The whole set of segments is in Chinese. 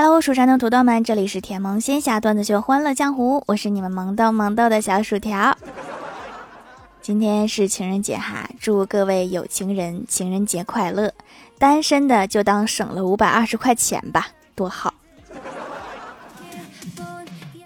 Hello，蜀山的土豆们，这里是甜萌仙侠段子秀《欢乐江湖》，我是你们萌豆萌豆的小薯条。今天是情人节哈，祝各位有情人情人节快乐！单身的就当省了五百二十块钱吧，多好。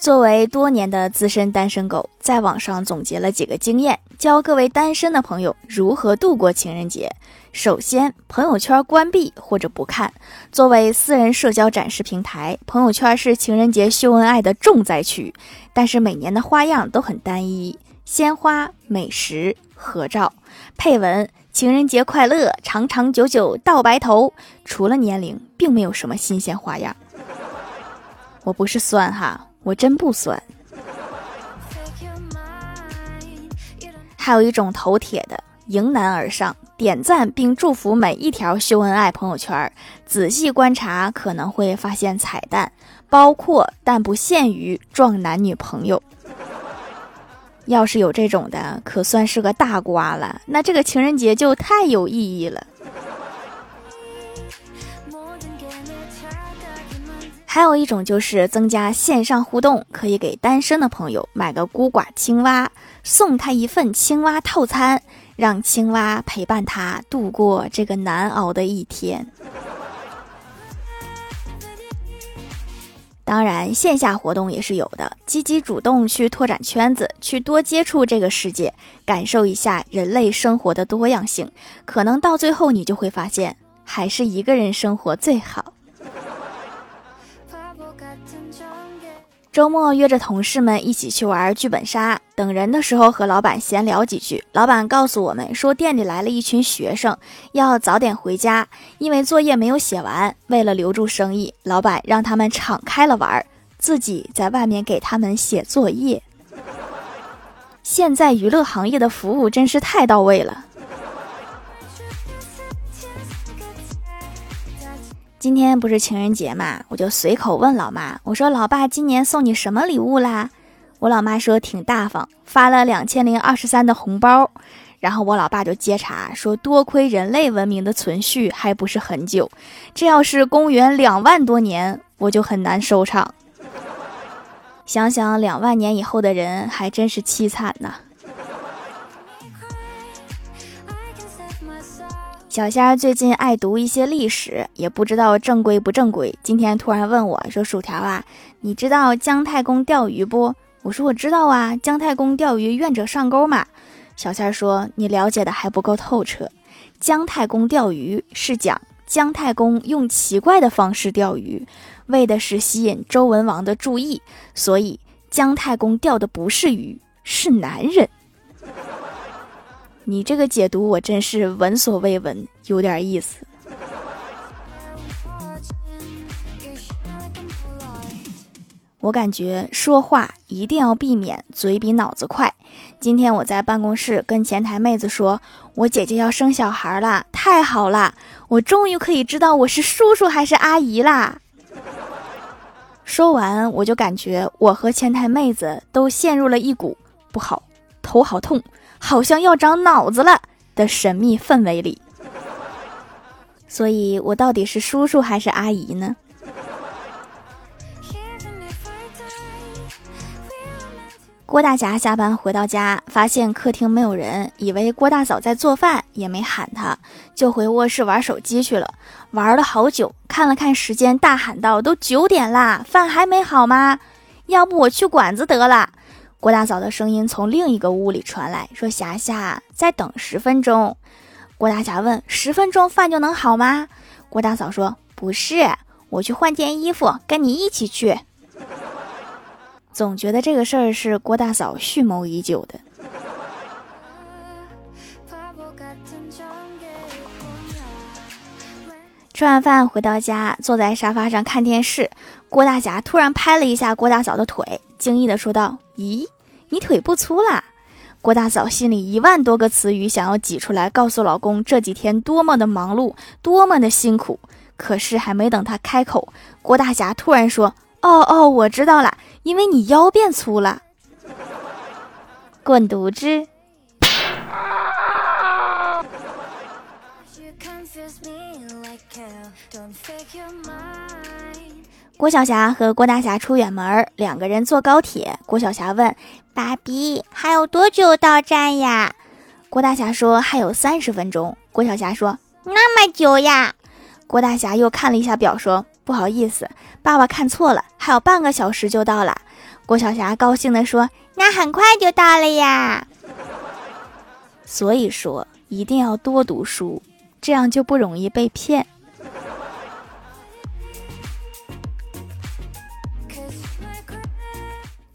作为多年的资深单身狗，在网上总结了几个经验，教各位单身的朋友如何度过情人节。首先，朋友圈关闭或者不看。作为私人社交展示平台，朋友圈是情人节秀恩爱的重灾区。但是每年的花样都很单一：鲜花、美食、合照，配文“情人节快乐，长长久久到白头”。除了年龄，并没有什么新鲜花样。我不是酸哈。我真不酸。还有一种头铁的，迎难而上，点赞并祝福每一条秀恩爱朋友圈。仔细观察，可能会发现彩蛋，包括但不限于撞男女朋友。要是有这种的，可算是个大瓜了。那这个情人节就太有意义了。还有一种就是增加线上互动，可以给单身的朋友买个孤寡青蛙，送他一份青蛙套餐，让青蛙陪伴他度过这个难熬的一天。当然，线下活动也是有的，积极主动去拓展圈子，去多接触这个世界，感受一下人类生活的多样性。可能到最后，你就会发现，还是一个人生活最好。周末约着同事们一起去玩剧本杀，等人的时候和老板闲聊几句。老板告诉我们说，店里来了一群学生，要早点回家，因为作业没有写完。为了留住生意，老板让他们敞开了玩，自己在外面给他们写作业。现在娱乐行业的服务真是太到位了。今天不是情人节嘛，我就随口问老妈，我说：“老爸今年送你什么礼物啦？”我老妈说：“挺大方，发了两千零二十三的红包。”然后我老爸就接茬说：“多亏人类文明的存续还不是很久，这要是公元两万多年，我就很难收场。想想两万年以后的人，还真是凄惨呐。”小仙儿最近爱读一些历史，也不知道正规不正规。今天突然问我说：“薯条啊，你知道姜太公钓鱼不？”我说：“我知道啊，姜太公钓鱼，愿者上钩嘛。”小仙儿说：“你了解的还不够透彻。姜太公钓鱼是讲姜太公用奇怪的方式钓鱼，为的是吸引周文王的注意，所以姜太公钓的不是鱼，是男人。”你这个解读我真是闻所未闻，有点意思。我感觉说话一定要避免嘴比脑子快。今天我在办公室跟前台妹子说，我姐姐要生小孩了，太好了，我终于可以知道我是叔叔还是阿姨啦。说完，我就感觉我和前台妹子都陷入了一股不好，头好痛。好像要长脑子了的神秘氛围里，所以我到底是叔叔还是阿姨呢？郭大侠下班回到家，发现客厅没有人，以为郭大嫂在做饭，也没喊他，就回卧室玩手机去了。玩了好久，看了看时间，大喊道：“都九点啦，饭还没好吗？要不我去馆子得了。”郭大嫂的声音从另一个屋里传来，说：“霞霞，再等十分钟。”郭大侠问：“十分钟饭就能好吗？”郭大嫂说：“不是，我去换件衣服，跟你一起去。”总觉得这个事儿是郭大嫂蓄谋已久的。吃完饭回到家，坐在沙发上看电视，郭大侠突然拍了一下郭大嫂的腿，惊异的说道。咦，你腿不粗啦？郭大嫂心里一万多个词语想要挤出来，告诉老公这几天多么的忙碌，多么的辛苦。可是还没等她开口，郭大侠突然说：“哦哦，我知道了，因为你腰变粗了。”滚犊子！郭晓霞和郭大侠出远门，两个人坐高铁。郭晓霞问：“爸比，还有多久到站呀？”郭大侠说：“还有三十分钟。”郭晓霞说：“那么久呀？”郭大侠又看了一下表，说：“不好意思，爸爸看错了，还有半个小时就到了。”郭晓霞高兴地说：“那很快就到了呀。”所以说，一定要多读书，这样就不容易被骗。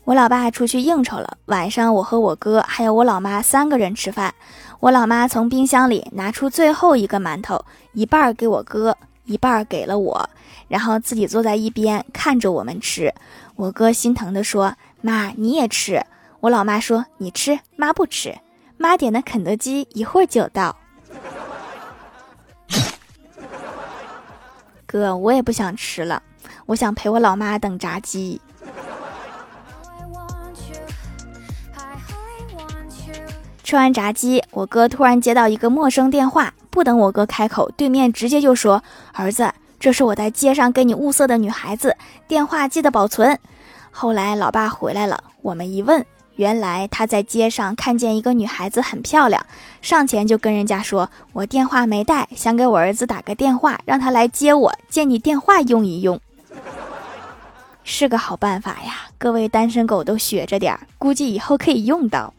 我老爸出去应酬了，晚上我和我哥还有我老妈三个人吃饭。我老妈从冰箱里拿出最后一个馒头，一半给我哥，一半给了我，然后自己坐在一边看着我们吃。我哥心疼地说：“妈，你也吃。”我老妈说：“你吃，妈不吃。”妈点的肯德基一会儿就到。哥，我也不想吃了，我想陪我老妈等炸鸡。吃完炸鸡，我哥突然接到一个陌生电话，不等我哥开口，对面直接就说：“儿子，这是我在街上给你物色的女孩子，电话记得保存。”后来老爸回来了，我们一问，原来他在街上看见一个女孩子很漂亮，上前就跟人家说：“我电话没带，想给我儿子打个电话，让他来接我，借你电话用一用。”是个好办法呀，各位单身狗都学着点儿，估计以后可以用到。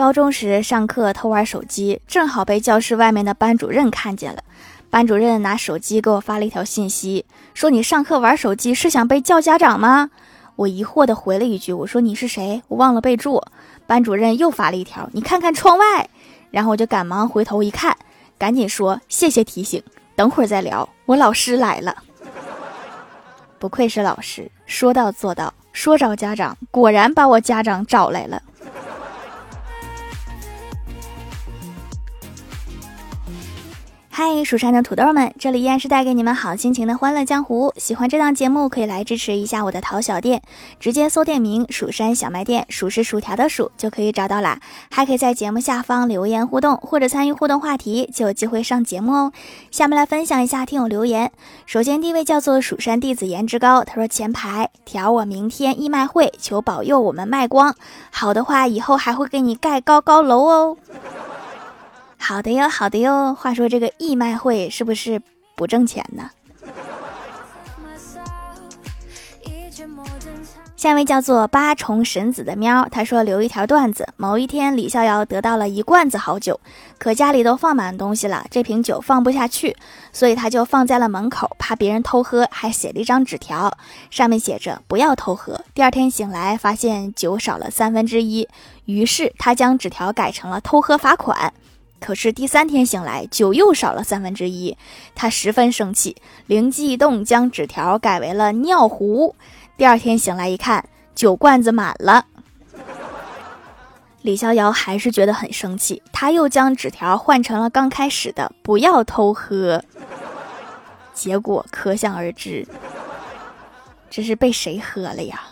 高中时上课偷玩手机，正好被教室外面的班主任看见了。班主任拿手机给我发了一条信息，说：“你上课玩手机是想被叫家长吗？”我疑惑的回了一句：“我说你是谁？我忘了备注。”班主任又发了一条：“你看看窗外。”然后我就赶忙回头一看，赶紧说：“谢谢提醒，等会儿再聊。”我老师来了，不愧是老师，说到做到，说找家长，果然把我家长找来了。嗨，蜀山的土豆们，这里依然是带给你们好心情的欢乐江湖。喜欢这档节目，可以来支持一下我的淘小店，直接搜店名“蜀山小卖店”，数是薯条的数就可以找到啦。还可以在节目下方留言互动，或者参与互动话题，就有机会上节目哦。下面来分享一下听友留言。首先，第一位叫做蜀山弟子颜值高，他说：“前排条，我明天义卖会，求保佑我们卖光。好的话，以后还会给你盖高高楼哦。”好的哟，好的哟。话说这个义卖会是不是不挣钱呢？下一位叫做八重神子的喵，他说留一条段子：某一天，李逍遥得到了一罐子好酒，可家里都放满东西了，这瓶酒放不下去，所以他就放在了门口，怕别人偷喝，还写了一张纸条，上面写着不要偷喝。第二天醒来，发现酒少了三分之一，于是他将纸条改成了偷喝罚款。可是第三天醒来，酒又少了三分之一，他十分生气，灵机一动，将纸条改为了尿壶。第二天醒来一看，酒罐子满了。李逍遥还是觉得很生气，他又将纸条换成了刚开始的“不要偷喝”。结果可想而知，这是被谁喝了呀？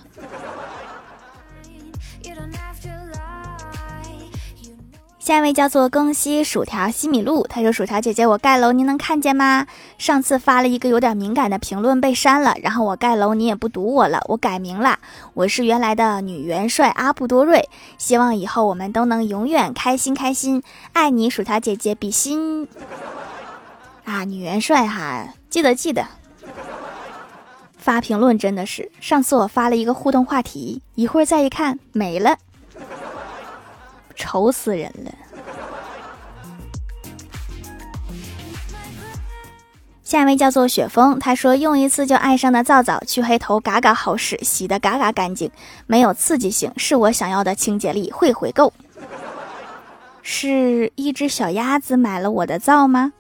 下一位叫做更西薯条西米露，他说：“薯条姐姐，我盖楼，您能看见吗？上次发了一个有点敏感的评论被删了，然后我盖楼，你也不读我了，我改名了，我是原来的女元帅阿布多瑞，希望以后我们都能永远开心开心，爱你薯条姐姐比心啊，女元帅哈，记得记得。发评论真的是，上次我发了一个互动话题，一会儿再一看没了。”愁死人了！下一位叫做雪峰，他说用一次就爱上的皂皂去黑头嘎嘎好使，洗的嘎嘎干净，没有刺激性，是我想要的清洁力，会回购。是一只小鸭子买了我的皂吗？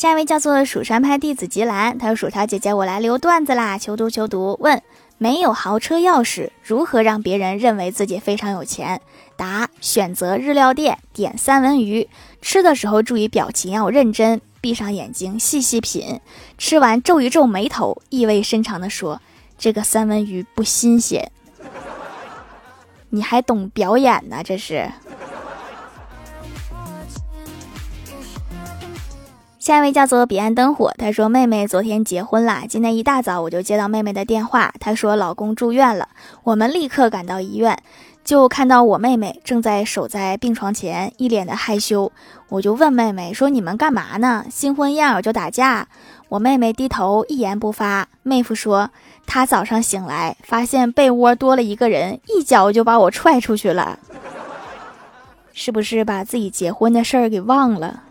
下一位叫做蜀山派弟子吉兰，他说薯条姐姐，我来留段子啦，求读求读，问。没有豪车钥匙，如何让别人认为自己非常有钱？答：选择日料店，点三文鱼，吃的时候注意表情要认真，闭上眼睛细细品，吃完皱一皱眉头，意味深长地说：“这个三文鱼不新鲜。”你还懂表演呢？这是。下一位叫做彼岸灯火，他说妹妹昨天结婚啦，今天一大早我就接到妹妹的电话，她说老公住院了，我们立刻赶到医院，就看到我妹妹正在守在病床前，一脸的害羞，我就问妹妹说你们干嘛呢？新婚燕尔就打架？我妹妹低头一言不发。妹夫说她早上醒来发现被窝多了一个人，一脚就把我踹出去了，是不是把自己结婚的事儿给忘了？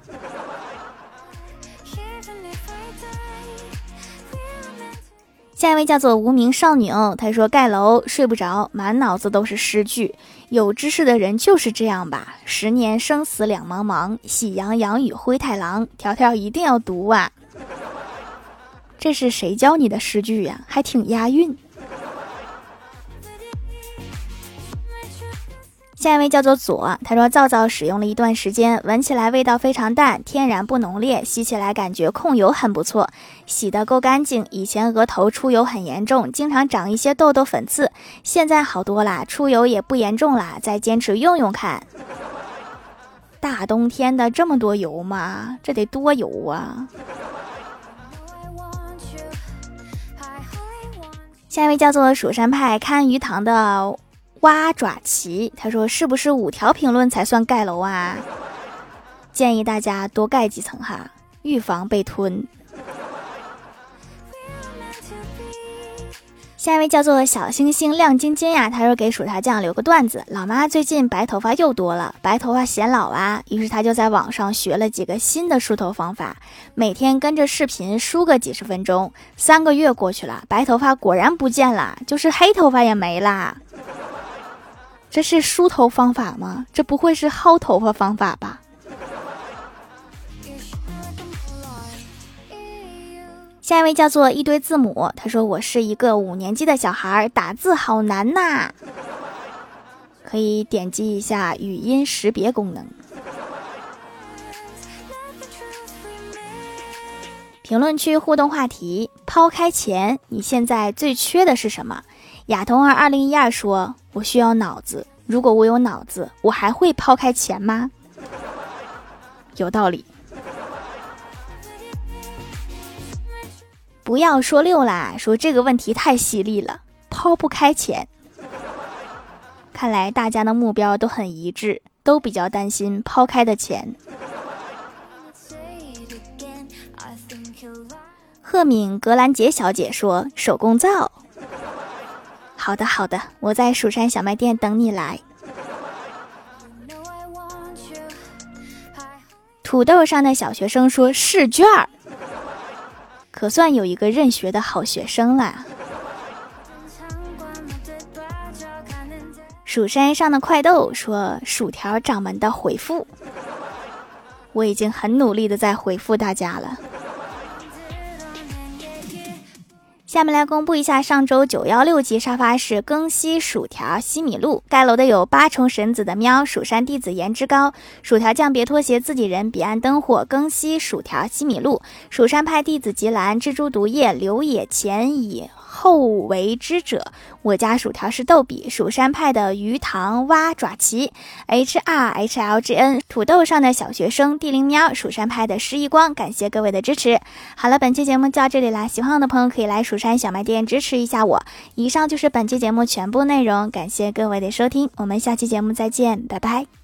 下一位叫做无名少女哦，她说盖楼睡不着，满脑子都是诗句。有知识的人就是这样吧？十年生死两茫茫，喜羊羊与灰太狼，条条一定要读啊！这是谁教你的诗句呀？还挺押韵。下一位叫做左，他说皂皂使用了一段时间，闻起来味道非常淡，天然不浓烈，洗起来感觉控油很不错，洗的够干净。以前额头出油很严重，经常长一些痘痘粉刺，现在好多啦，出油也不严重啦，再坚持用用看。大冬天的这么多油吗？这得多油啊！下一位叫做蜀山派看鱼塘的。蛙爪旗，他说：“是不是五条评论才算盖楼啊？建议大家多盖几层哈，预防被吞。”下一位叫做小星星亮晶晶呀，他说：“给薯条酱留个段子，老妈最近白头发又多了，白头发显老啊，于是他就在网上学了几个新的梳头方法，每天跟着视频梳个几十分钟，三个月过去了，白头发果然不见了，就是黑头发也没啦。”这是梳头方法吗？这不会是薅头发方法吧？下一位叫做一堆字母，他说我是一个五年级的小孩，打字好难呐，可以点击一下语音识别功能。评论区互动话题：抛开钱，你现在最缺的是什么？亚童儿二零一二说：“我需要脑子。如果我有脑子，我还会抛开钱吗？”有道理。不要说六啦，说这个问题太犀利了，抛不开钱。看来大家的目标都很一致，都比较担心抛开的钱。赫敏格兰杰小姐说：“手工皂。”好的，好的，我在蜀山小卖店等你来。土豆上的小学生说试卷儿，可算有一个认学的好学生了。蜀山上的快豆说薯条掌门的回复，我已经很努力的在回复大家了。下面来公布一下上周九幺六级沙发是更西薯条西米露盖楼的有八重神子的喵蜀山弟子颜值高薯条酱别拖鞋自己人彼岸灯火更西薯条西米露蜀山派弟子吉兰蜘蛛毒液刘野前乙。后为之者，我家薯条是逗比，蜀山派的鱼塘蛙爪旗，H R H L G N，土豆上的小学生地灵喵，蜀山派的失忆光，感谢各位的支持。好了，本期节目就到这里啦，喜欢我的朋友可以来蜀山小卖店支持一下我。以上就是本期节目全部内容，感谢各位的收听，我们下期节目再见，拜拜。